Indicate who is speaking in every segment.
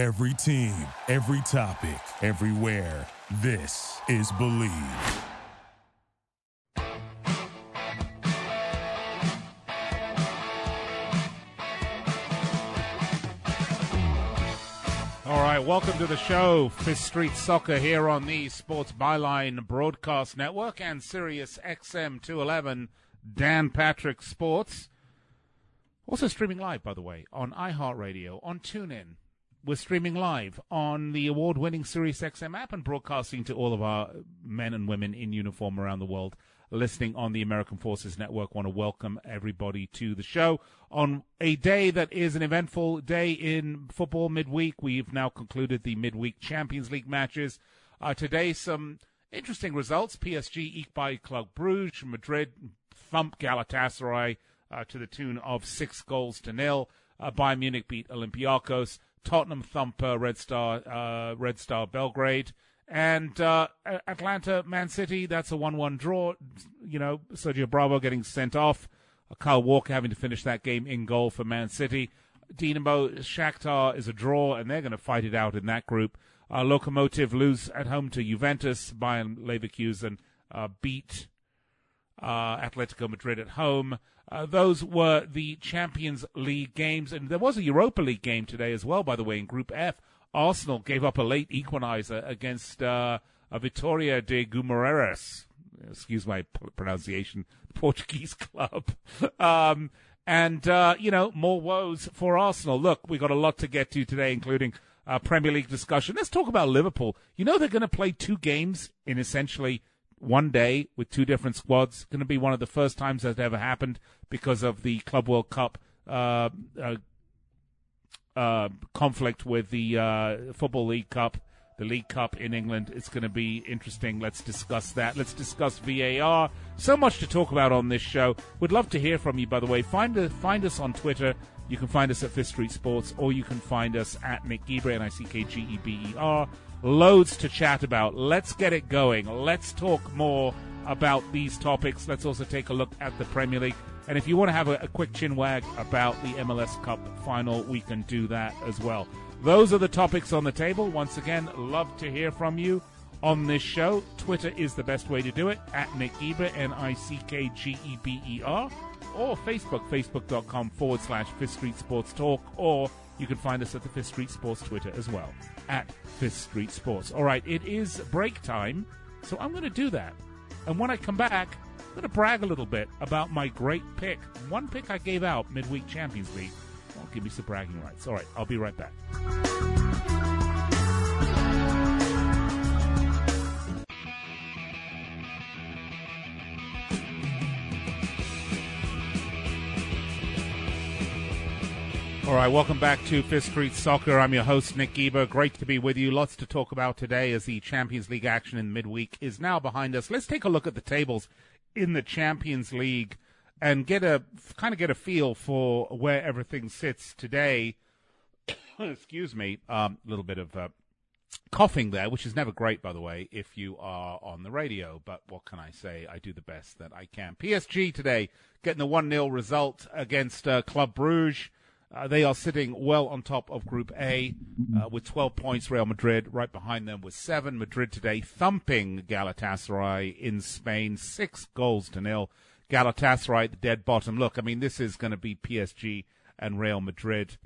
Speaker 1: Every team, every topic, everywhere. This is Believe.
Speaker 2: All right, welcome to the show, Fifth Street Soccer here on the Sports Byline Broadcast Network and Sirius XM 211, Dan Patrick Sports. Also streaming live, by the way, on iHeartRadio, on TuneIn. We're streaming live on the award-winning Sirius XM app and broadcasting to all of our men and women in uniform around the world listening on the American Forces Network. Want to welcome everybody to the show on a day that is an eventful day in football midweek. We've now concluded the midweek Champions League matches. Uh, today, some interesting results. PSG eked by Club Bruges. Madrid thumped Galatasaray uh, to the tune of six goals to nil. Uh, Bayern Munich beat Olympiacos. Tottenham thump uh, Red Star uh, Red Star Belgrade. And uh, Atalanta, Man City, that's a 1 1 draw. You know, Sergio Bravo getting sent off. Uh, Kyle Walker having to finish that game in goal for Man City. Dinamo Shakhtar is a draw, and they're going to fight it out in that group. Uh, Lokomotiv lose at home to Juventus. Bayern Leverkusen uh, beat uh, Atletico Madrid at home. Uh, those were the Champions League games, and there was a Europa League game today as well, by the way, in Group F. Arsenal gave up a late equalizer against uh, Vitória de Guimarães. Excuse my pronunciation. Portuguese club. um, and, uh, you know, more woes for Arsenal. Look, we got a lot to get to today, including uh, Premier League discussion. Let's talk about Liverpool. You know, they're going to play two games in essentially one day with two different squads. Going to be one of the first times that ever happened because of the Club World Cup uh, uh, uh, conflict with the uh, Football League Cup, the League Cup in England. It's going to be interesting. Let's discuss that. Let's discuss VAR. So much to talk about on this show. We'd love to hear from you, by the way. Find, find us on Twitter. You can find us at Fifth Street Sports, or you can find us at Nick Geber, N-I-C-K-G-E-B-E-R. Loads to chat about. Let's get it going. Let's talk more about these topics. Let's also take a look at the Premier League. And if you want to have a, a, quick chin wag about the MLS Cup final, we can do that as well. Those are the topics on the table. Once again, love to hear from you on this show. Twitter is the best way to do it, at Nick Geber, N-I-C-K-G-E-B-E-R, or Facebook, facebook.com forward slash Fifth Street Sports Talk, or you can find us at the Fifth Street Sports Twitter as well, at Fifth Street Sports. All right, it is break time, so I'm going to do that. And when I come back, I'm going to brag a little bit about my great pick. One pick I gave out midweek Champions League. Well, give me some bragging rights. All right, I'll be right back. All right, welcome back to Fifth Street Soccer. I'm your host, Nick Geber. Great to be with you. Lots to talk about today as the Champions League action in midweek is now behind us. Let's take a look at the tables in the Champions League and get a kind of get a feel for where everything sits today. Excuse me, a um, little bit of uh, coughing there, which is never great, by the way, if you are on the radio. But what can I say? I do the best that I can. PSG today getting the 1 0 result against uh, Club Bruges. Uh, they are sitting well on top of Group A uh, with 12 points. Real Madrid right behind them with seven. Madrid today thumping Galatasaray in Spain, six goals to nil. Galatasaray, the dead bottom. Look, I mean, this is going to be PSG and Real Madrid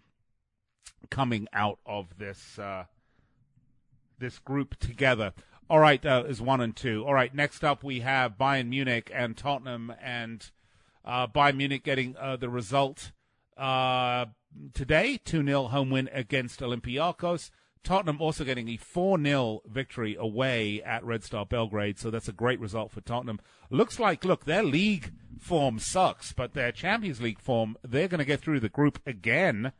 Speaker 2: coming out of this uh, this group together. All right, uh, is one and two. All right, next up we have Bayern Munich and Tottenham, and uh, Bayern Munich getting uh, the result uh, today, 2 0 home win against Olympiacos. Tottenham also getting a 4 0 victory away at Red Star Belgrade, so that's a great result for Tottenham. Looks like, look, their league form sucks, but their Champions League form, they're going to get through the group again.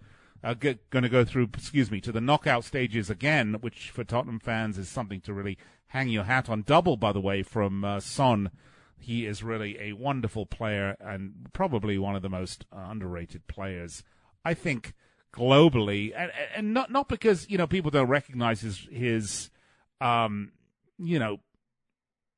Speaker 2: Uh, going to go through, excuse me, to the knockout stages again, which for Tottenham fans is something to really hang your hat on. Double, by the way, from uh, Son he is really a wonderful player and probably one of the most underrated players, I think, globally. And, and not not because you know people don't recognize his his, um, you know,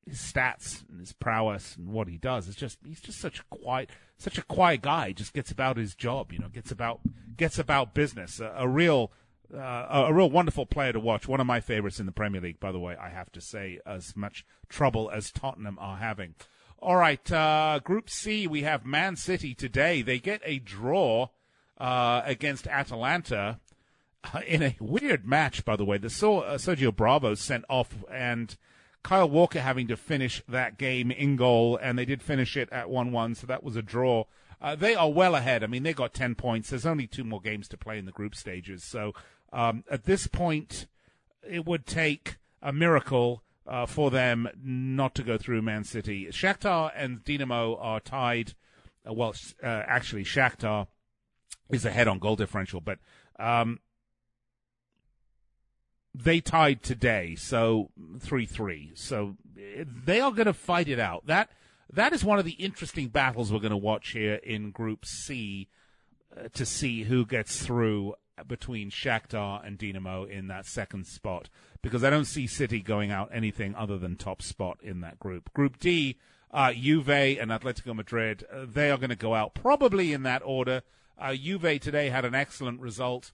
Speaker 2: his stats and his prowess and what he does. It's just he's just such a quiet, such a quiet guy. He just gets about his job. You know, gets about gets about business. A, a real uh, a, real wonderful player to watch. One of my favorites in the Premier League, by the way. I have to say, as much trouble as Tottenham are having. All right, uh, Group C, we have Man City today. They get a draw uh, against Atalanta uh, in a weird match, by the way. The uh, Sergio Bravo sent off, and Kyle Walker having to finish that game in goal, and they did finish it at 1 1, so that was a draw. Uh, they are well ahead. I mean, they got 10 points. There's only two more games to play in the group stages. So um, at this point, it would take a miracle uh, for them not to go through Man City. Shakhtar and Dinamo are tied. Uh, well, uh, actually, Shakhtar is ahead on goal differential, but um, they tied today, so three three. So they are going to fight it out. That that is one of the interesting battles we're going to watch here in Group C uh, to see who gets through between Shakhtar and Dinamo in that second spot because I don't see City going out anything other than top spot in that group. Group D, uh, Juve and Atletico Madrid, uh, they are going to go out probably in that order. Uh, Juve today had an excellent result,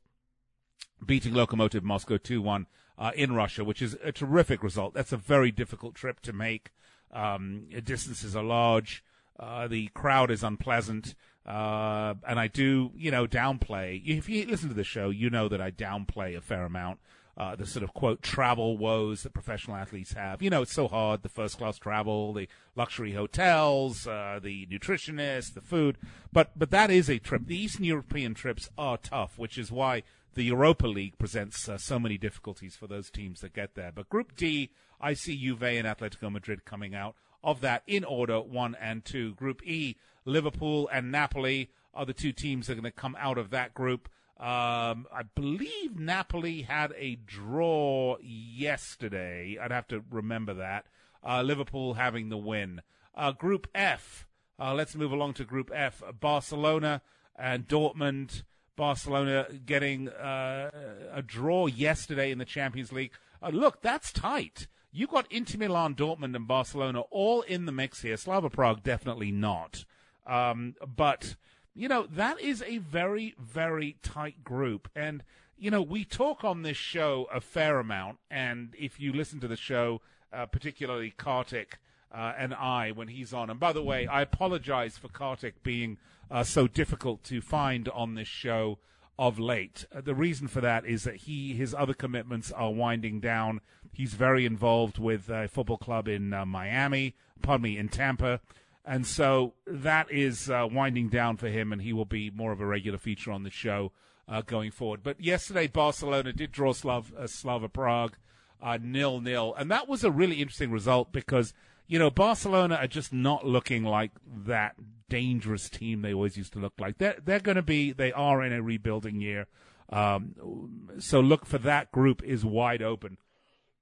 Speaker 2: beating Lokomotiv Moscow 2 1 uh, in Russia, which is a terrific result. That's a very difficult trip to make. Um, distances are large. Uh, the crowd is unpleasant. Uh, and I do, you know, downplay. If you listen to the show, you know that I downplay a fair amount uh, the sort of quote travel woes that professional athletes have. You know, it's so hard the first class travel, the luxury hotels, uh, the nutritionists, the food. But but that is a trip. The Eastern European trips are tough, which is why the Europa League presents uh, so many difficulties for those teams that get there. But Group D, I see Juve and Atletico Madrid coming out of that in order one and two. Group E, Liverpool and Napoli are the two teams that are going to come out of that group. Um, I believe Napoli had a draw yesterday. I'd have to remember that. Uh, Liverpool having the win. Uh, group F. Uh, let's move along to Group F. Barcelona and Dortmund. Barcelona getting uh, a draw yesterday in the Champions League. Uh, look, that's tight. You got Inter Milan, Dortmund, and Barcelona all in the mix here. Slavia Prague definitely not. Um, but you know, that is a very, very tight group. And, you know, we talk on this show a fair amount. And if you listen to the show, uh, particularly Kartik uh, and I, when he's on, and by the way, I apologize for Kartik being uh, so difficult to find on this show of late. Uh, the reason for that is that he his other commitments are winding down. He's very involved with a football club in uh, Miami, pardon me, in Tampa. And so that is uh, winding down for him, and he will be more of a regular feature on the show uh, going forward. But yesterday, Barcelona did draw Slav, uh, Slavia Prague uh, nil nil, and that was a really interesting result because you know Barcelona are just not looking like that dangerous team they always used to look like. They're they're going to be they are in a rebuilding year, um, so look for that group is wide open.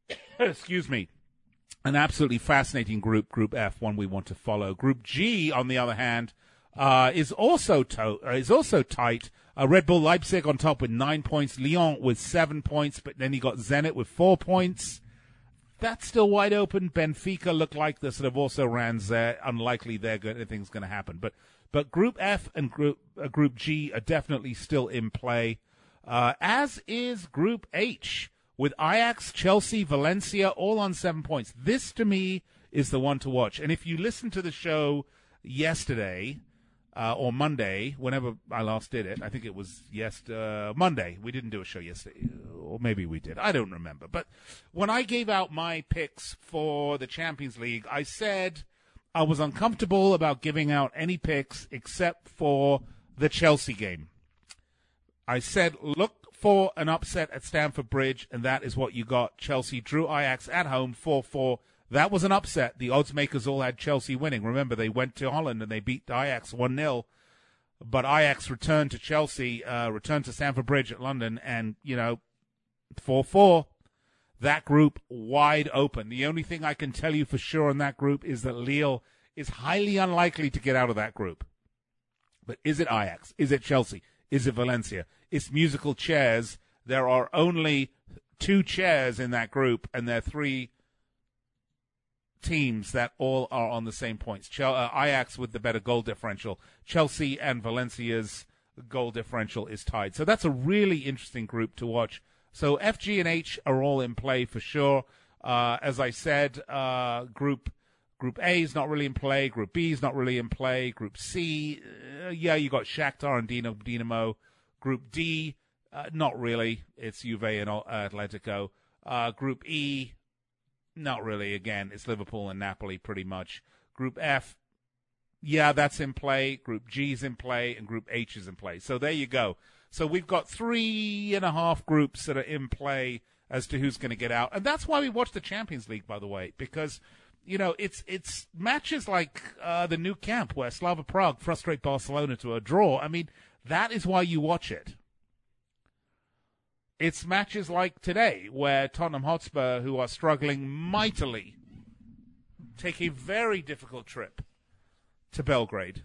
Speaker 2: Excuse me an absolutely fascinating group, Group F, one we want to follow. Group G, on the other hand, uh, is also to- uh, is also tight. Uh, Red Bull Leipzig on top with nine points, Lyon with seven points, but then you got Zenit with four points. That's still wide open. Benfica look like the sort of also runs there. Unlikely there anything's going to happen. But but Group F and Group uh, Group G are definitely still in play, uh, as is Group H with Ajax, Chelsea, Valencia all on seven points. This to me is the one to watch. And if you listen to the show yesterday uh, or Monday, whenever I last did it, I think it was yes uh, Monday. We didn't do a show yesterday, or maybe we did. I don't remember. But when I gave out my picks for the Champions League, I said I was uncomfortable about giving out any picks except for the Chelsea game. I said, look for an upset at Stamford Bridge, and that is what you got. Chelsea drew Ajax at home 4 4. That was an upset. The odds makers all had Chelsea winning. Remember, they went to Holland and they beat Ajax 1 0. But Ajax returned to Chelsea, uh, returned to Stamford Bridge at London, and, you know, 4 4. That group wide open. The only thing I can tell you for sure in that group is that Lille is highly unlikely to get out of that group. But is it Ajax? Is it Chelsea? Is it Valencia? It's musical chairs. There are only two chairs in that group, and there are three teams that all are on the same points. Chel- uh, Ajax with the better goal differential. Chelsea and Valencia's goal differential is tied. So that's a really interesting group to watch. So F, G, and H are all in play for sure. Uh, as I said, uh, group Group A is not really in play. Group B is not really in play. Group C, uh, yeah, you got Shakhtar and Dino, Dinamo. Group D, uh, not really. It's Juve and Atletico. Uh, group E, not really. Again, it's Liverpool and Napoli pretty much. Group F, yeah, that's in play. Group G is in play, and Group H is in play. So there you go. So we've got three and a half groups that are in play as to who's going to get out, and that's why we watch the Champions League, by the way, because you know it's it's matches like uh, the Nou Camp where Slavia Prague frustrate Barcelona to a draw. I mean, that is why you watch it. It's matches like today where Tottenham Hotspur, who are struggling mightily, take a very difficult trip to Belgrade,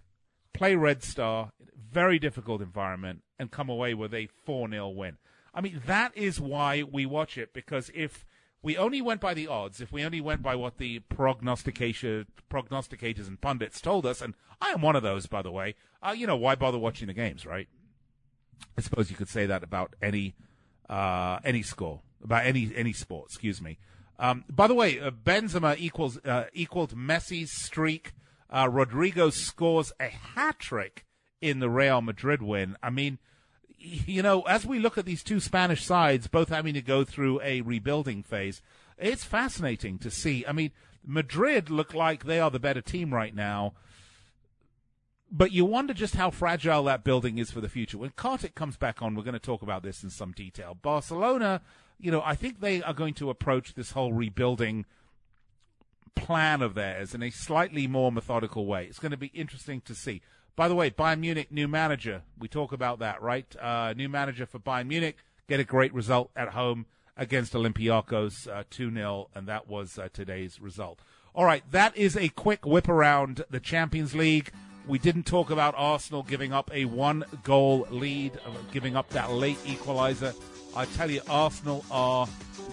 Speaker 2: play Red Star, very difficult environment, and come away with a 4 0 win. I mean, that is why we watch it, because if we only went by the odds, if we only went by what the prognosticators, prognosticators and pundits told us, and I am one of those, by the way, uh, you know, why bother watching the games, right? I suppose you could say that about any uh, any score, about any any sport. Excuse me. Um, by the way, uh, Benzema equals uh, equaled Messi's streak uh, Rodrygo scores a hat trick in the Real Madrid win. I mean, you know, as we look at these two Spanish sides, both having to go through a rebuilding phase, it's fascinating to see. I mean, Madrid look like they are the better team right now. But you wonder just how fragile that building is for the future. When Kartik comes back on, we're going to talk about this in some detail. Barcelona, you know, I think they are going to approach this whole rebuilding plan of theirs in a slightly more methodical way. It's going to be interesting to see. By the way, Bayern Munich, new manager. We talk about that, right? Uh, new manager for Bayern Munich. Get a great result at home against Olympiacos, uh, 2 uh, 0, and that was uh, today's result. All right, that is a quick whip around the Champions League. We didn't talk about Arsenal giving up a one goal lead, giving up that late equalizer. I tell you, Arsenal are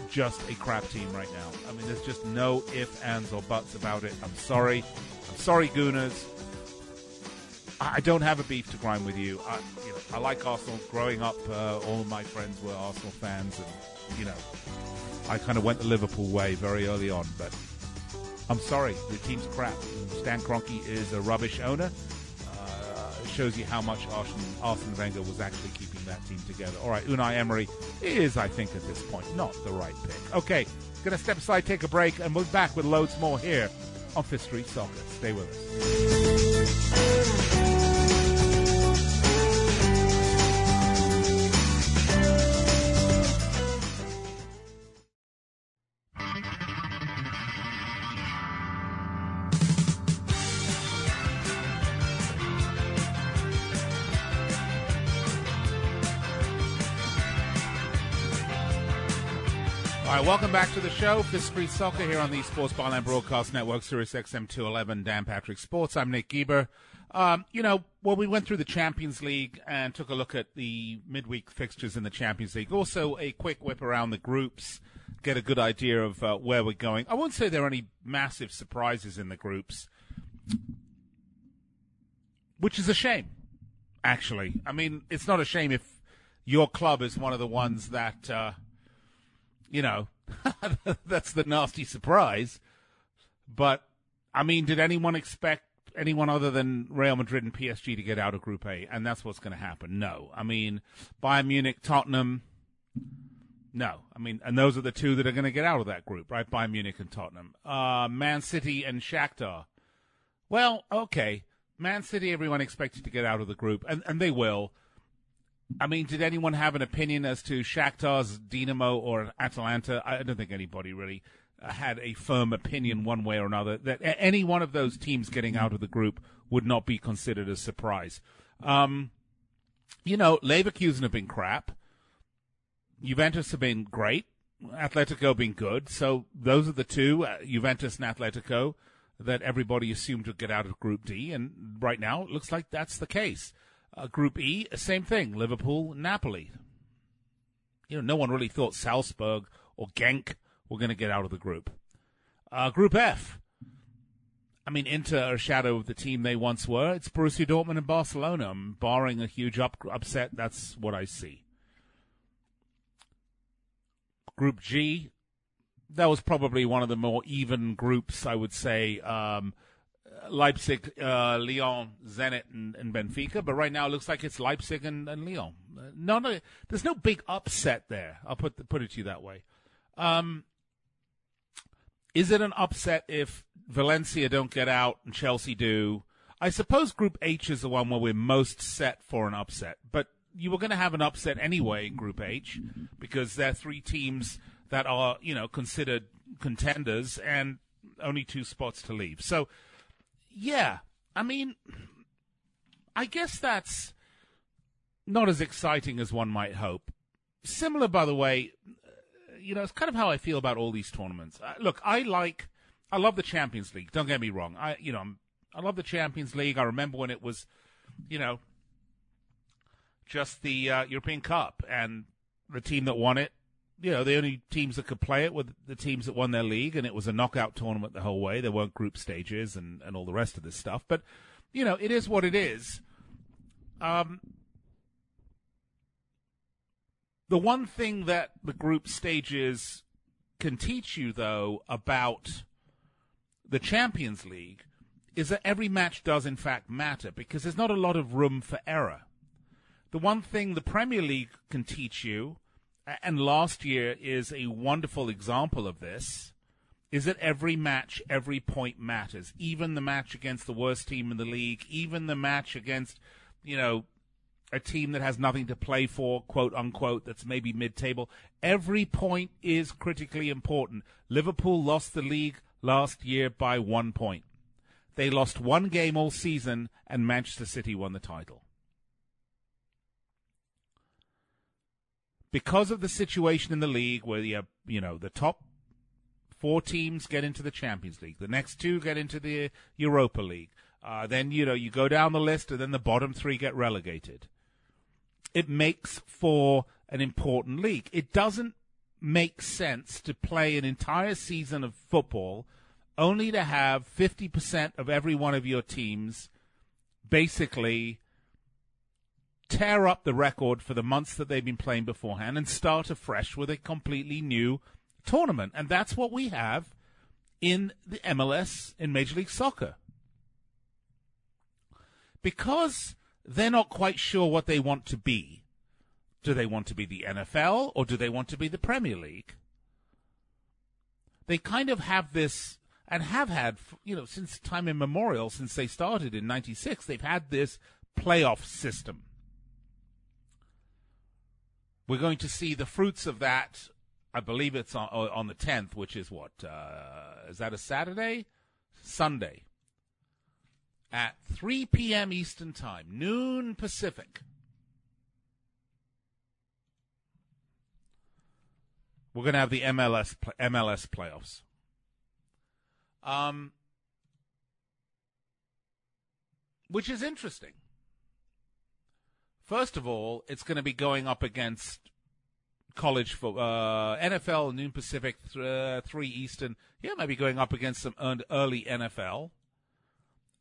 Speaker 2: just a crap team right now. I mean, there's just no ifs, ands, or buts about it. I'm sorry. I'm sorry, Gooners. I don't have a beef to grind with you. I, you know, I like Arsenal. Growing up, uh, all of my friends were Arsenal fans, and you know, I kind of went the Liverpool way very early on. But I'm sorry, the team's crap. Stan Kroenke is a rubbish owner shows you how much Arsene, Arsene Wenger was actually keeping that team together. All right, Unai Emery is, I think, at this point, not the right pick. Okay, to step aside, take a break, and we'll be back with loads more here on Fifth Street Soccer. Stay with us. Welcome back to the show. Fifth Soccer here on the Sports Byline Broadcast Network, Sirius XM 211, Dan Patrick Sports. I'm Nick Geber. Um, you know, well, we went through the Champions League and took a look at the midweek fixtures in the Champions League. Also, a quick whip around the groups, get a good idea of uh, where we're going. I won't say there are any massive surprises in the groups, which is a shame, actually. I mean, it's not a shame if your club is one of the ones that. Uh, you know, that's the nasty surprise. But I mean, did anyone expect anyone other than Real Madrid and PSG to get out of Group A? And that's what's going to happen. No, I mean, Bayern Munich, Tottenham. No, I mean, and those are the two that are going to get out of that group, right? Bayern Munich and Tottenham. Uh, Man City and Shakhtar. Well, okay. Man City, everyone expected to get out of the group, and, and they will. I mean, did anyone have an opinion as to Shakhtar's Dinamo or Atalanta? I don't think anybody really uh, had a firm opinion one way or another that any one of those teams getting out of the group would not be considered a surprise. Um, you know, Leverkusen have been crap. Juventus have been great. Atletico been good. So those are the two, uh, Juventus and Atletico, that everybody assumed would get out of Group D. And right now, it looks like that's the case. Uh, group E, same thing. Liverpool, Napoli. You know, no one really thought Salzburg or Genk were going to get out of the group. Uh, group F, I mean, Inter are a shadow of the team they once were. It's Borussia Dortmund and Barcelona. Barring a huge up, upset, that's what I see. Group G, that was probably one of the more even groups, I would say. Um, Leipzig, uh, Lyon, Zenit, and, and, Benfica. But right now, it looks like it's Leipzig and, and Lyon. No, no, there's no big upset there. I'll put put it to you that way. Um, is it an upset if Valencia don't get out and Chelsea do? I suppose Group H is the one where we're most set for an upset, but you were going to have an upset anyway in Group H because there are three teams that are, you know, considered contenders and only two spots to leave. So, yeah, I mean, I guess that's not as exciting as one might hope. Similar, by the way, you know, it's kind of how I feel about all these tournaments. Uh, look, I like, I love the Champions League. Don't get me wrong. I, you know, I'm, I love the Champions League. I remember when it was, you know, just the uh, European Cup and the team that won it. You know, the only teams that could play it were the teams that won their league, and it was a knockout tournament the whole way. There weren't group stages and, and all the rest of this stuff. But, you know, it is what it is. Um, the one thing that the group stages can teach you, though, about the Champions League is that every match does, in fact, matter because there's not a lot of room for error. The one thing the Premier League can teach you, and last year is a wonderful example of this, is that every match, every point matters. Even the match against the worst team in the league, even the match against, you know, a team that has nothing to play for, quote unquote, that's maybe mid table. Every point is critically important. Liverpool lost the league last year by one point. They lost one game all season, and Manchester City won the title. Because of the situation in the league where you you know, the top four teams get into the Champions League, the next two get into the Europa League. Uh, then you know you go down the list, and then the bottom three get relegated it makes for an important league. It doesn't make sense to play an entire season of football only to have 50% of every one of your teams basically tear up the record for the months that they've been playing beforehand and start afresh with a completely new tournament. And that's what we have in the MLS in Major League Soccer. Because they're not quite sure what they want to be. Do they want to be the NFL or do they want to be the Premier League? They kind of have this, and have had, you know, since time immemorial, since they started in 96, they've had this playoff system. We're going to see the fruits of that. I believe it's on, on the 10th, which is what? Uh, is that a Saturday? Sunday at 3 p.m. Eastern Time, noon Pacific. We're going to have the MLS MLS playoffs. Um, which is interesting. First of all, it's going to be going up against college for uh, NFL noon Pacific, th- uh, three Eastern. Yeah, maybe going up against some early NFL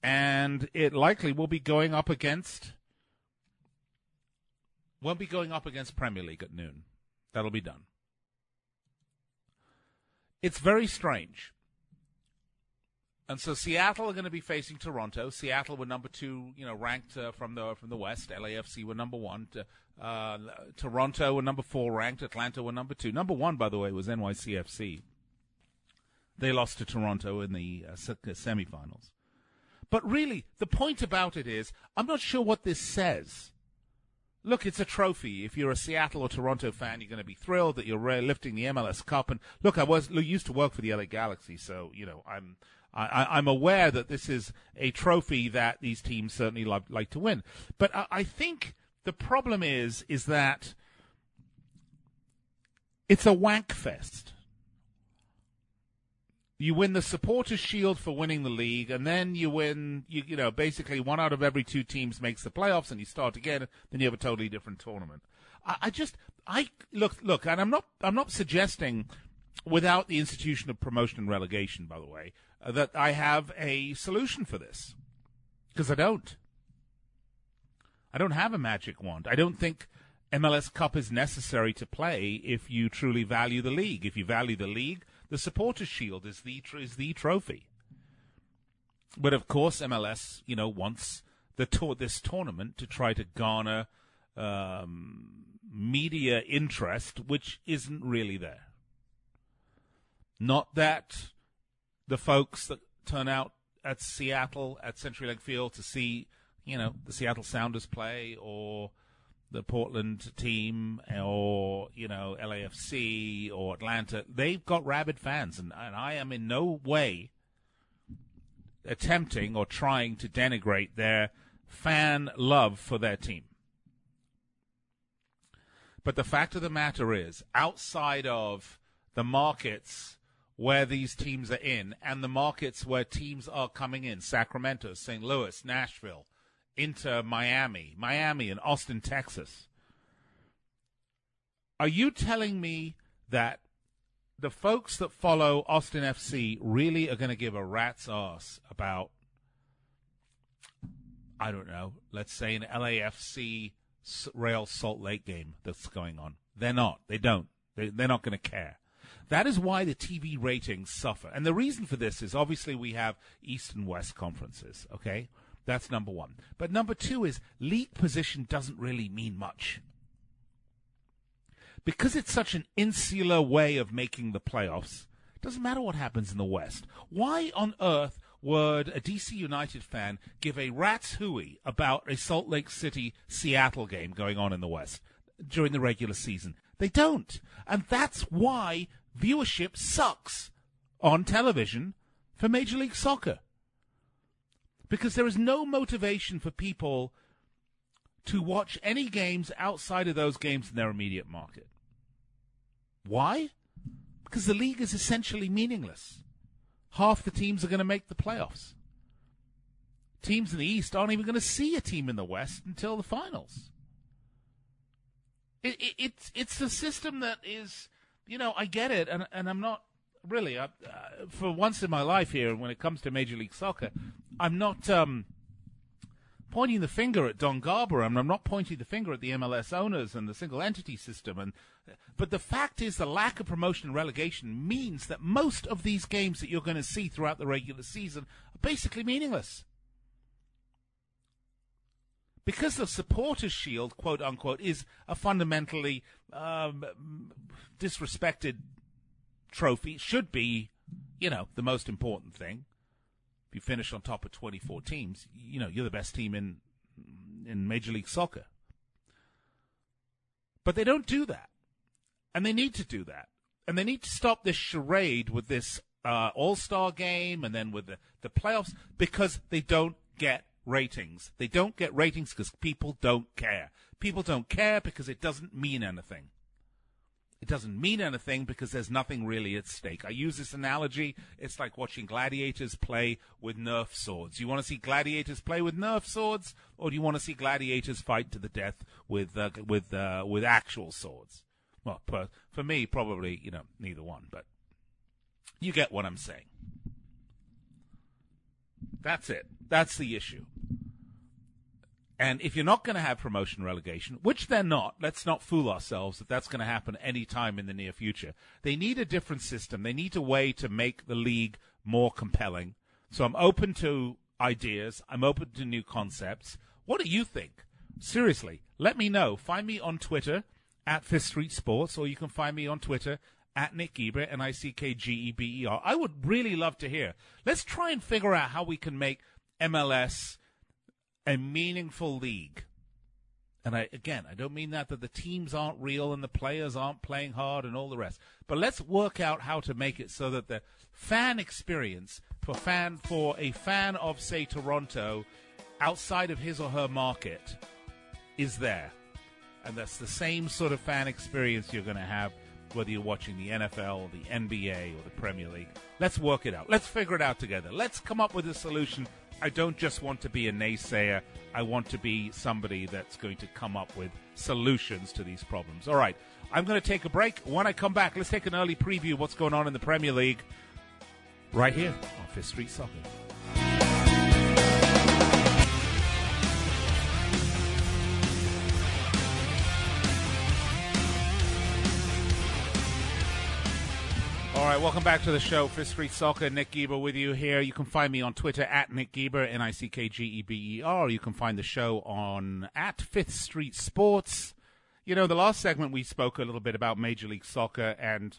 Speaker 2: and it likely will be going up against won't be going up against Premier League at noon. That'll be done. It's very strange. And so Seattle are going to be facing Toronto. Seattle were number two, you know, ranked uh, from the from the West. LAFC were number one. Uh, Toronto were number four ranked. Atlanta were number two. Number one, by the way, was NYCFC. They lost to Toronto in the uh, semifinals. But really, the point about it is, I'm not sure what this says. Look, it's a trophy. If you're a Seattle or Toronto fan, you're going to be thrilled that you're lifting the MLS Cup. And look, I was used to work for the LA Galaxy, so you know I'm I, am aware that this is a trophy that these teams certainly like, like to win. But I, I think the problem is is that it's a wank fest you win the supporters shield for winning the league and then you win you, you know basically one out of every two teams makes the playoffs and you start again then you have a totally different tournament I, I, just i look look and i'm not i'm not suggesting without the institution of promotion and relegation, by the way, uh, that I have a solution for this. Because I don't. I don't have a magic wand. I don't think MLS Cup is necessary to play if you truly value the league. If you value the league, the Supporters Shield is the is the trophy. But of course, MLS, you know, wants the tour, this tournament to try to garner um, media interest, which isn't really there. Not that the folks that turn out at Seattle at CenturyLink Field to see, you know, the Seattle Sounders play or the Portland team or, you know, LAFC or Atlanta, they've got rabid fans. And, and I am in no way attempting or trying to denigrate their fan love for their team. But the fact of the matter is, outside of the markets where these teams are in and the markets where teams are coming in Sacramento, St. Louis, Nashville, into Miami, Miami, and Austin, Texas. Are you telling me that the folks that follow Austin FC really are going to give a rat's ass about, I don't know, let's say an LAFC Real Salt Lake game that's going on? They're not. They don't. They're not going to care. That is why the TV ratings suffer. And the reason for this is obviously we have East and West conferences, okay? That's number one. But number two is league position doesn't really mean much. Because it's such an insular way of making the playoffs, doesn't matter what happens in the West. Why on earth would a DC United fan give a rat's hooey about a Salt Lake City Seattle game going on in the West during the regular season? They don't. And that's why viewership sucks on television for Major League Soccer. Because there is no motivation for people to watch any games outside of those games in their immediate market. Why? Because the league is essentially meaningless. Half the teams are going to make the playoffs. Teams in the East aren't even going to see a team in the West until the finals. It, it, it's it's a system that is you know, I get it, and and I'm not really uh, uh, for once in my life here when it comes to Major League Soccer, I'm not um, pointing the finger at Don Garber, and I'm not pointing the finger at the MLS owners and the single entity system, and but the fact is the lack of promotion and relegation means that most of these games that you're going to see throughout the regular season are basically meaningless because the supporters shield, quote unquote, is a fundamentally um, disrespected trophy, should be, you know, the most important thing. If you finish on top of 24 teams, you know, you're the best team in in Major League Soccer. But they don't do that. And they need to do that. And they need to stop this charade with this uh, All Star game and then with the, the playoffs because they don't get ratings. They don't get ratings because people don't care. People don't care because it doesn't mean anything. It doesn't mean anything because there's nothing really at stake. I use this analogy. It's like watching gladiators play with Nerf swords. You want to see gladiators play with Nerf swords, or do you want to see gladiators fight to the death with uh, with uh, with actual swords? Well, per, for me, probably you know neither one, but you get what I'm saying. That's it. That's the issue. And if you're not going to have promotion relegation, which they're not, let's not fool ourselves that that's going to happen any time in the near future. They need a different system. They need a way to make the league more compelling. So I'm open to ideas. I'm open to new concepts. What do you think? Seriously, let me know. Find me on Twitter at Fifth Street Sports, or you can find me on Twitter at Nick Geber, N I C K G E B E R. I would really love to hear. Let's try and figure out how we can make MLS a meaningful league. And I again, I don't mean that that the teams aren't real and the players aren't playing hard and all the rest. But let's work out how to make it so that the fan experience for fan for a fan of say Toronto outside of his or her market is there. And that's the same sort of fan experience you're going to have whether you're watching the NFL, the NBA, or the Premier League. Let's work it out. Let's figure it out together. Let's come up with a solution I don't just want to be a naysayer. I want to be somebody that's going to come up with solutions to these problems. All right. I'm going to take a break. When I come back, let's take an early preview of what's going on in the Premier League right here on Fifth Street Soccer. Welcome back to the show. Fifth Street Soccer, Nick Geber with you here. You can find me on Twitter at Nick Geber, N I C K G E B E R. You can find the show on at Fifth Street Sports. You know, the last segment we spoke a little bit about Major League Soccer and,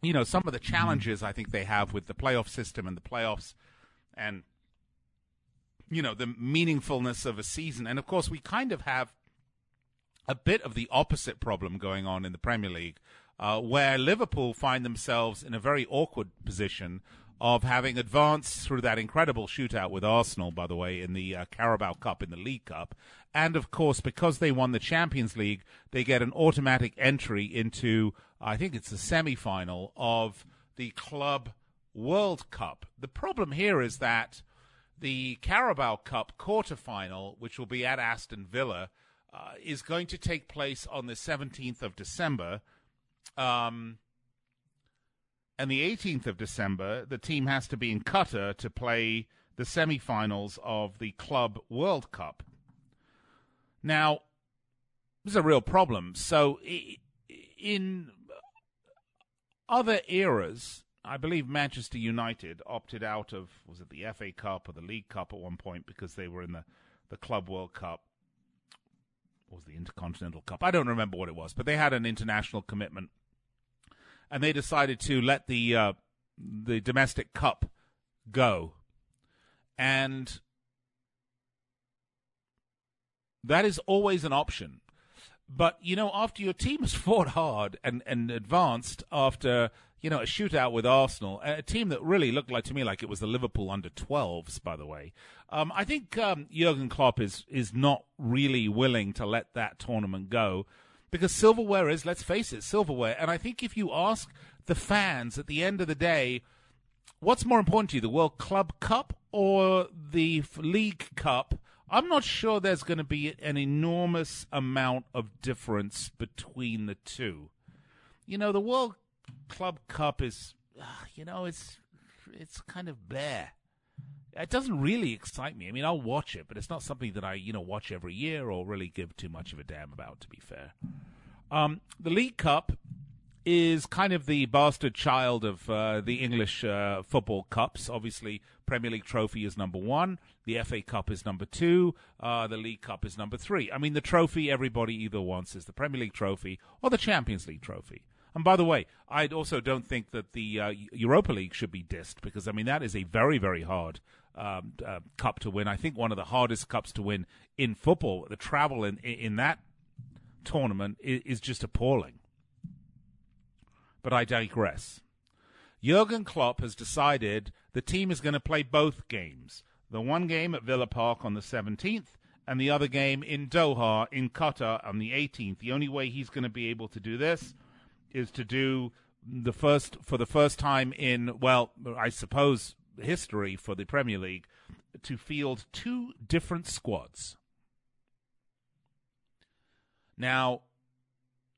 Speaker 2: you know, some of the challenges I think they have with the playoff system and the playoffs and, you know, the meaningfulness of a season. And of course, we kind of have a bit of the opposite problem going on in the Premier League uh, where Liverpool find themselves in a very awkward position of having advanced through that incredible shootout with Arsenal, by the way, in the uh, Carabao Cup, in the League Cup. And of course, because they won the Champions League, they get an automatic entry into, I think it's the semi final of the Club World Cup. The problem here is that the Carabao Cup quarterfinal, which will be at Aston Villa, uh, is going to take place on the 17th of December. Um, and the 18th of December, the team has to be in Qatar to play the semi-finals of the Club World Cup. Now, this is a real problem. So, in other eras, I believe Manchester United opted out of was it the FA Cup or the League Cup at one point because they were in the the Club World Cup. Was the Intercontinental Cup? I don't remember what it was, but they had an international commitment and they decided to let the uh, the domestic cup go, and that is always an option. But you know, after your team has fought hard and, and advanced after you know a shootout with Arsenal, a team that really looked like to me like it was the Liverpool under 12s, by the way. Um, I think um, Jurgen Klopp is is not really willing to let that tournament go because silverware is, let's face it, silverware. And I think if you ask the fans at the end of the day, what's more important to you, the World Club Cup or the League Cup? I'm not sure there's going to be an enormous amount of difference between the two. You know, the World Club Cup is, you know, it's it's kind of bare it doesn't really excite me. I mean, I'll watch it, but it's not something that I, you know, watch every year or really give too much of a damn about, to be fair. Um, the League Cup is kind of the bastard child of uh, the English uh, football cups. Obviously, Premier League trophy is number one, the FA Cup is number two, uh, the League Cup is number three. I mean, the trophy everybody either wants is the Premier League trophy or the Champions League trophy. And by the way, I also don't think that the uh, Europa League should be dissed because I mean that is a very very hard um, uh, cup to win. I think one of the hardest cups to win in football. The travel in in that tournament is, is just appalling. But I digress. Jurgen Klopp has decided the team is going to play both games. The one game at Villa Park on the 17th and the other game in Doha in Qatar on the 18th. The only way he's going to be able to do this is to do the first for the first time in well, I suppose history for the Premier League to field two different squads. Now,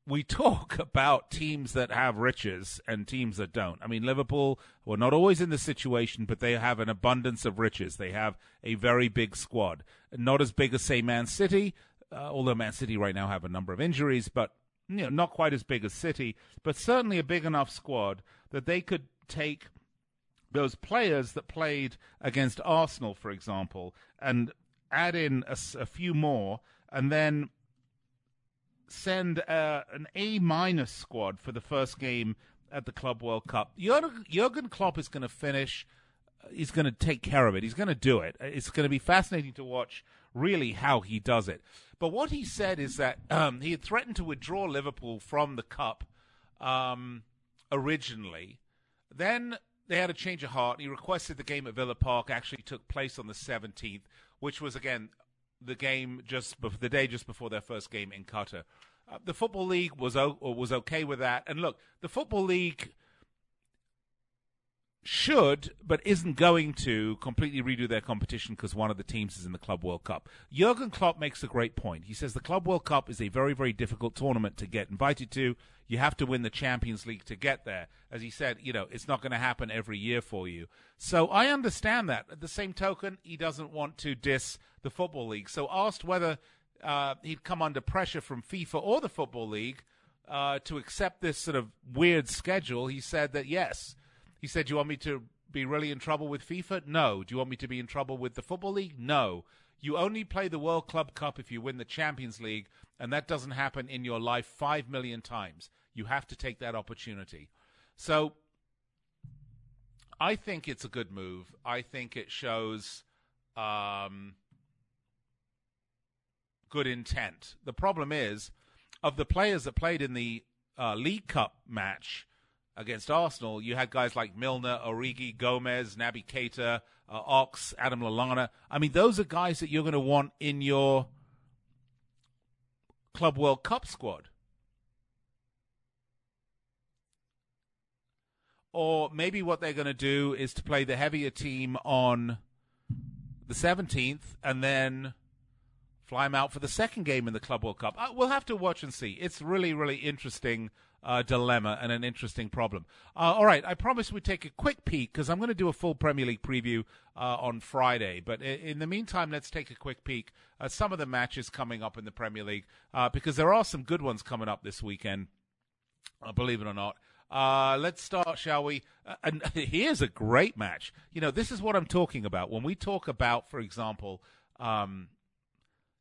Speaker 2: we talk about teams that have riches and teams that don't. I mean, Liverpool were not always in the situation, but they have an abundance of riches. They have a very big squad. Not as big as, say, Man City, uh, although Man City right now have a number of injuries, but you know, not quite as big as City, but certainly a big enough squad that they could take – those players that played against Arsenal, for example, and add in a, a few more, and then send uh, an A minus squad for the first game at the Club World Cup. Jurgen, Jurgen Klopp is going to finish. Uh, he's going to take care of it. He's going to do it. It's going to be fascinating to watch, really, how he does it. But what he said is that um, he had threatened to withdraw Liverpool from the cup um, originally. Then they had a change of heart. He requested the game at Villa Park actually took place on the 17th, which was again the game just the day just before their first game in Qatar. Uh, the football league was o- was okay with that. And look, the football league should, but isn't going to completely redo their competition because one of the teams is in the Club World Cup. Jurgen Klopp makes a great point. He says the Club World Cup is a very, very difficult tournament to get invited to. You have to win the Champions League to get there. As he said, you know, it's not going to happen every year for you. So I understand that. At the same token, he doesn't want to diss the Football League. So asked whether uh, he'd come under pressure from FIFA or the Football League uh, to accept this sort of weird schedule, he said that yes he said, Do you want me to be really in trouble with FIFA? No. Do you want me to be in trouble with the Football League? No. You only play the World Club Cup if you win the Champions League, and that doesn't happen in your life five million times. You have to take that opportunity. So I think it's a good move. I think it shows um, good intent. The problem is, of the players that played in the uh, League Cup match, against Arsenal, you had guys like Milner, Origi, Gomez, Naby Keita, uh, Ox, Adam Lallana. I mean, those are guys that you're going to want in your Club World Cup squad. Or maybe what they're going to do is to play the heavier team on the 17th and then fly them out for the second game in the Club World Cup. Uh, we'll have to watch and see. It's really, really interesting uh, dilemma and an interesting problem. Uh, all right, I promise we take a quick peek because I'm going to do a full Premier League preview uh, on Friday. But in the meantime, let's take a quick peek at some of the matches coming up in the Premier League uh, because there are some good ones coming up this weekend. Uh, believe it or not. Uh, let's start, shall we? and here's a great match. You know, this is what I'm talking about when we talk about, for example. Um,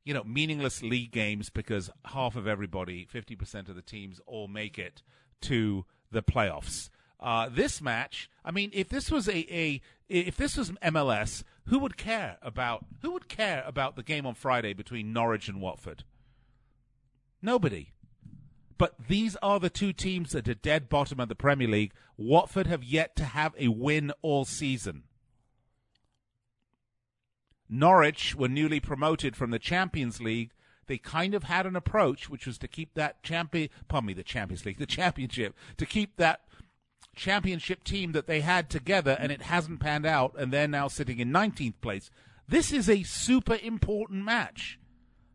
Speaker 2: you know, meaningless league games because half of everybody, 50% of the teams, all make it to the playoffs. Uh, this match, I mean, if this was a, a if this was MLS, who would care about who would care about the game on Friday between Norwich and Watford? Nobody. But these are the two teams at the dead bottom of the Premier League. Watford have yet to have a win all season. Norwich were newly promoted from the Champions League. They kind of had an approach, which was to keep that champion, pardon me, the Champions League, the championship, to keep that championship team that they had together, and it hasn't panned out, and they're now sitting in 19th place. This is a super important match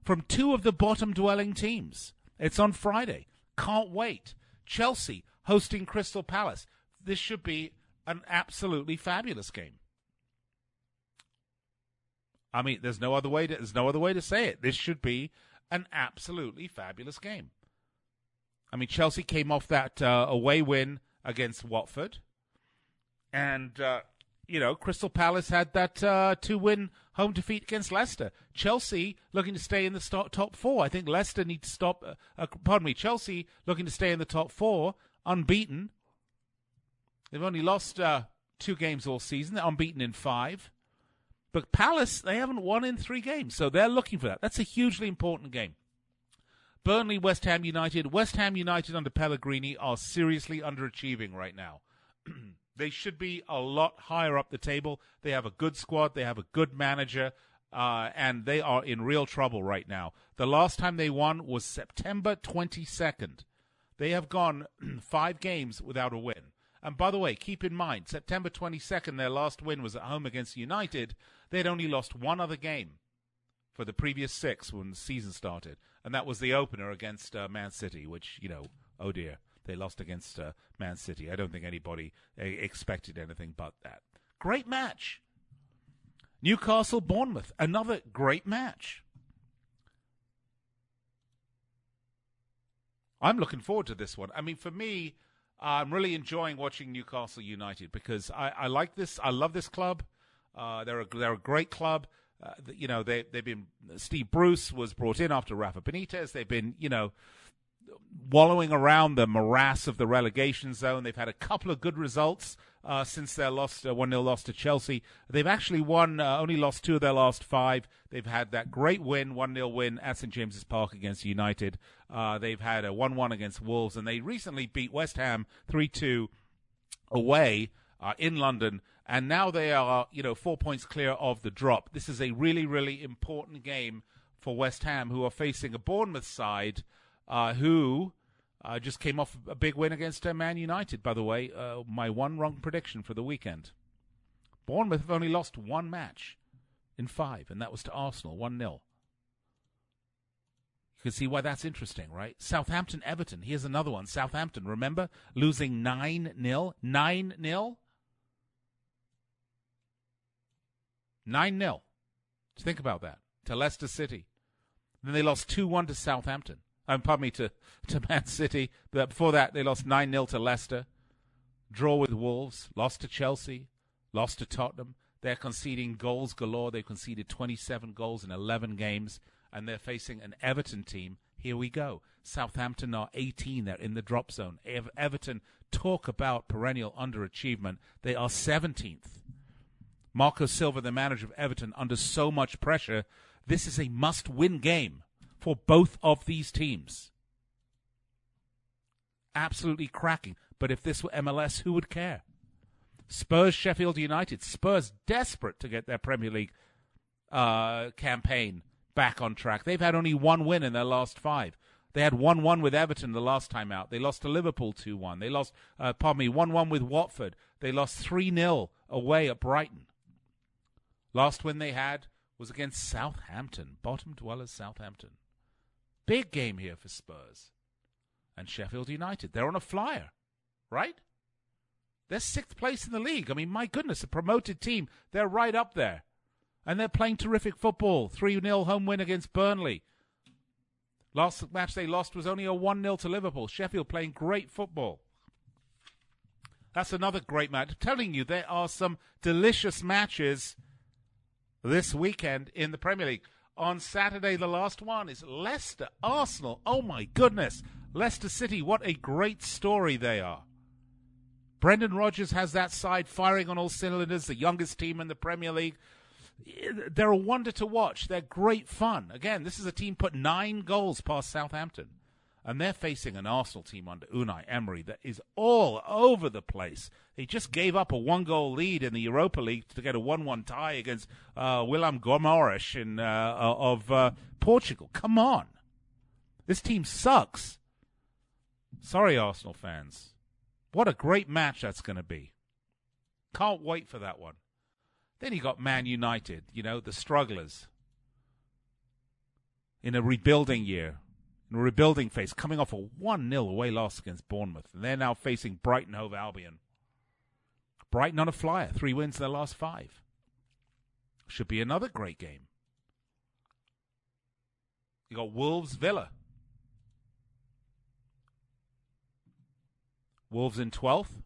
Speaker 2: from two of the bottom dwelling teams. It's on Friday. Can't wait. Chelsea hosting Crystal Palace. This should be an absolutely fabulous game. I mean, there's no other way to there's no other way to say it. This should be an absolutely fabulous game. I mean, Chelsea came off that uh, away win against Watford, and uh, you know, Crystal Palace had that uh, two-win home defeat against Leicester. Chelsea looking to stay in the top four. I think Leicester need to stop. Uh, uh, pardon me, Chelsea looking to stay in the top four, unbeaten. They've only lost uh, two games all season. They're unbeaten in five. But Palace, they haven't won in three games, so they're looking for that. That's a hugely important game. Burnley, West Ham United. West Ham United under Pellegrini are seriously underachieving right now. they should be a lot higher up the table. They have a good squad, they have a good manager, uh, and they are in real trouble right now. The last time they won was September 22nd. They have gone five games without a win. And by the way, keep in mind, September 22nd, their last win was at home against United. They had only lost one other game for the previous six when the season started, and that was the opener against uh, Man City, which, you know, oh dear, they lost against uh, Man City. I don't think anybody uh, expected anything but that. Great match. Newcastle Bournemouth, another great match. I'm looking forward to this one. I mean, for me, I'm really enjoying watching Newcastle United because I, I like this. I love this club. Uh, they're a they're a great club. Uh, you know they they've been Steve Bruce was brought in after Rafa Benitez. They've been you know wallowing around the morass of the relegation zone. They've had a couple of good results uh, since their lost uh, one 0 loss to Chelsea. They've actually won uh, only lost two of their last five. They've had that great win one 0 win at St James's Park against United. Uh, they've had a one one against Wolves, and they recently beat West Ham three two away uh, in London. And now they are, you know, four points clear of the drop. This is a really, really important game for West Ham, who are facing a Bournemouth side uh, who uh, just came off a big win against uh, Man United, by the way. Uh, my one wrong prediction for the weekend. Bournemouth have only lost one match in five, and that was to Arsenal, 1 0. You can see why that's interesting, right? Southampton Everton. Here's another one. Southampton, remember? Losing 9 0. 9 0. 9 0. Think about that. To Leicester City. Then they lost 2 1 to Southampton. Um, pardon me, to, to Man City. But before that, they lost 9 0 to Leicester. Draw with Wolves. Lost to Chelsea. Lost to Tottenham. They're conceding goals galore. They've conceded 27 goals in 11 games. And they're facing an Everton team. Here we go. Southampton are 18. They're in the drop zone. Ever- Everton talk about perennial underachievement. They are 17th. Marco Silva, the manager of Everton, under so much pressure. This is a must win game for both of these teams. Absolutely cracking. But if this were MLS, who would care? Spurs, Sheffield United. Spurs desperate to get their Premier League uh, campaign back on track. They've had only one win in their last five. They had 1 1 with Everton the last time out. They lost to Liverpool 2 1. They lost, uh, pardon me, 1 1 with Watford. They lost 3 0 away at Brighton. Last win they had was against Southampton, bottom dwellers Southampton. Big game here for Spurs. And Sheffield United. They're on a flyer, right? They're sixth place in the league. I mean, my goodness, a promoted team. They're right up there. And they're playing terrific football. 3 0 home win against Burnley. Last match they lost was only a 1 0 to Liverpool. Sheffield playing great football. That's another great match. I'm telling you, there are some delicious matches this weekend in the Premier League. On Saturday, the last one is Leicester Arsenal. Oh my goodness. Leicester City, what a great story they are. Brendan Rodgers has that side firing on all cylinders, the youngest team in the Premier League. They're a wonder to watch. They're great fun. Again, this is a team put nine goals past Southampton. And they're facing an Arsenal team under Unai Emery that is all over the place. He just gave up a one goal lead in the Europa League to get a 1 1 tie against uh, Willem Gomoris in, uh, of uh, Portugal. Come on. This team sucks. Sorry, Arsenal fans. What a great match that's going to be. Can't wait for that one. Then you got Man United, you know, the strugglers in a rebuilding year rebuilding phase, coming off a 1 0 away loss against Bournemouth. And they're now facing Brighton Hove Albion. Brighton on a flyer, three wins in their last five. Should be another great game. You got Wolves Villa. Wolves in 12th.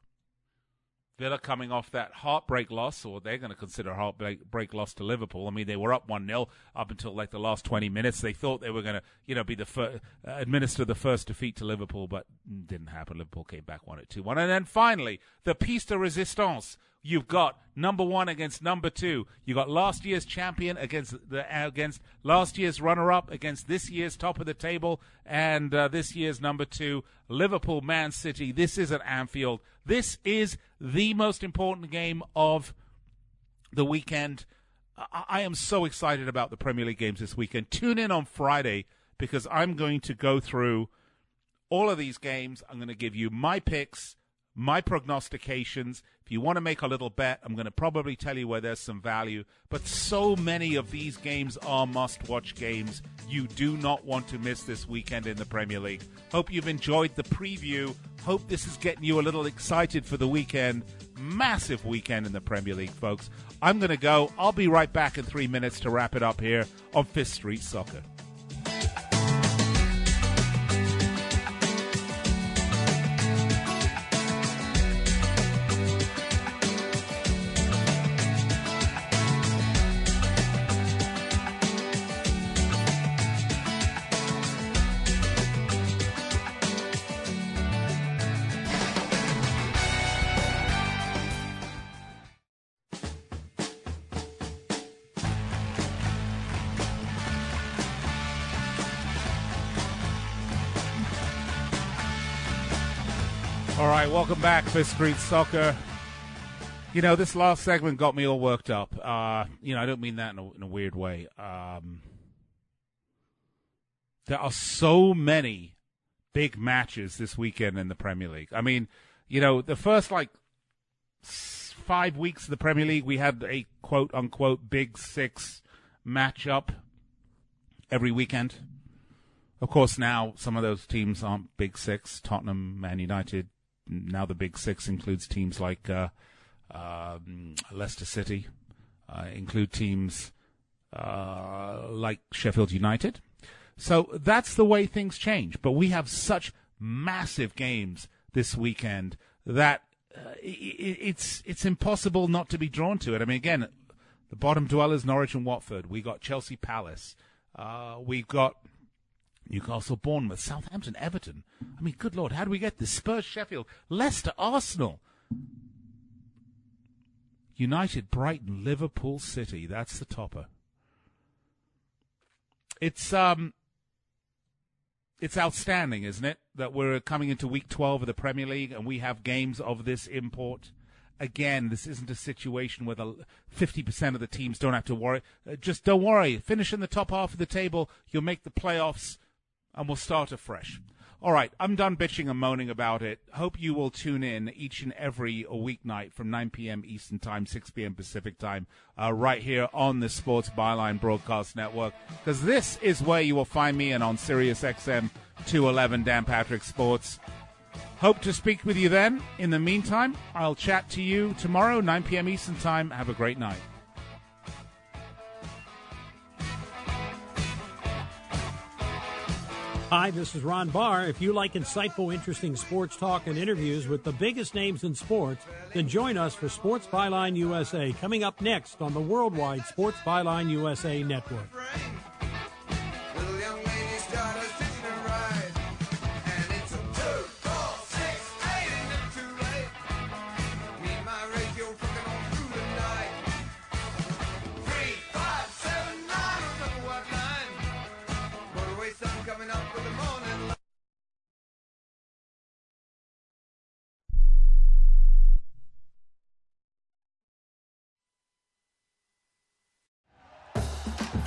Speaker 2: Villa coming off that heartbreak loss, or they're going to consider a heartbreak loss to Liverpool. I mean, they were up 1 0 up until like the last 20 minutes. They thought they were going to, you know, be the uh, administer the first defeat to Liverpool, but didn't happen. Liverpool came back 1 2 1. And then finally, the piece de resistance. You've got number one against number two. You've got last year's champion against the against last year's runner-up against this year's top of the table, and uh, this year's number two, Liverpool, Man City. This is at Anfield. This is the most important game of the weekend. I, I am so excited about the Premier League games this weekend. Tune in on Friday because I'm going to go through all of these games. I'm going to give you my picks my prognostications. If you want to make a little bet, I'm going to probably tell you where there's some value. But so many of these games are must watch games. You do not want to miss this weekend in the Premier League. Hope you've enjoyed the preview. Hope this is getting you a little excited for the weekend. Massive weekend in the Premier League, folks. I'm going to go. I'll be right back in three minutes to wrap it up here on Fifth Street Soccer. Welcome back, Fifth Street Soccer. You know, this last segment got me all worked up. Uh, you know, I don't mean that in a, in a weird way. Um, there are so many big matches this weekend in the Premier League. I mean, you know, the first like five weeks of the Premier League, we had a quote unquote big six matchup every weekend. Of course, now some of those teams aren't big six. Tottenham, Man United. Now the big six includes teams like uh, um, Leicester City, uh, include teams uh, like Sheffield United. So that's the way things change. But we have such massive games this weekend that uh, it, it's it's impossible not to be drawn to it. I mean, again, the bottom dwellers, Norwich and Watford. We got Chelsea Palace. Uh, we've got Newcastle, Bournemouth, Southampton, Everton. I mean, good lord, how do we get this? Spurs, Sheffield, Leicester, Arsenal, United, Brighton, Liverpool, City. That's the topper. It's um, it's outstanding, isn't it, that we're coming into week 12 of the Premier League and we have games of this import. Again, this isn't a situation where the 50% of the teams don't have to worry. Uh, just don't worry. Finish in the top half of the table. You'll make the playoffs and we'll start afresh. All right, I'm done bitching and moaning about it. Hope you will tune in each and every weeknight from 9 p.m. Eastern Time, 6 p.m. Pacific Time, uh, right here on the Sports Byline Broadcast Network, because this is where you will find me and on Sirius XM 211 Dan Patrick Sports. Hope to speak with you then. In the meantime, I'll chat to you tomorrow, 9 p.m. Eastern Time. Have a great night.
Speaker 3: Hi, this is Ron Barr. If you like insightful, interesting sports talk and interviews with the biggest names in sports, then join us for Sports Byline USA coming up next on the worldwide Sports Byline USA network.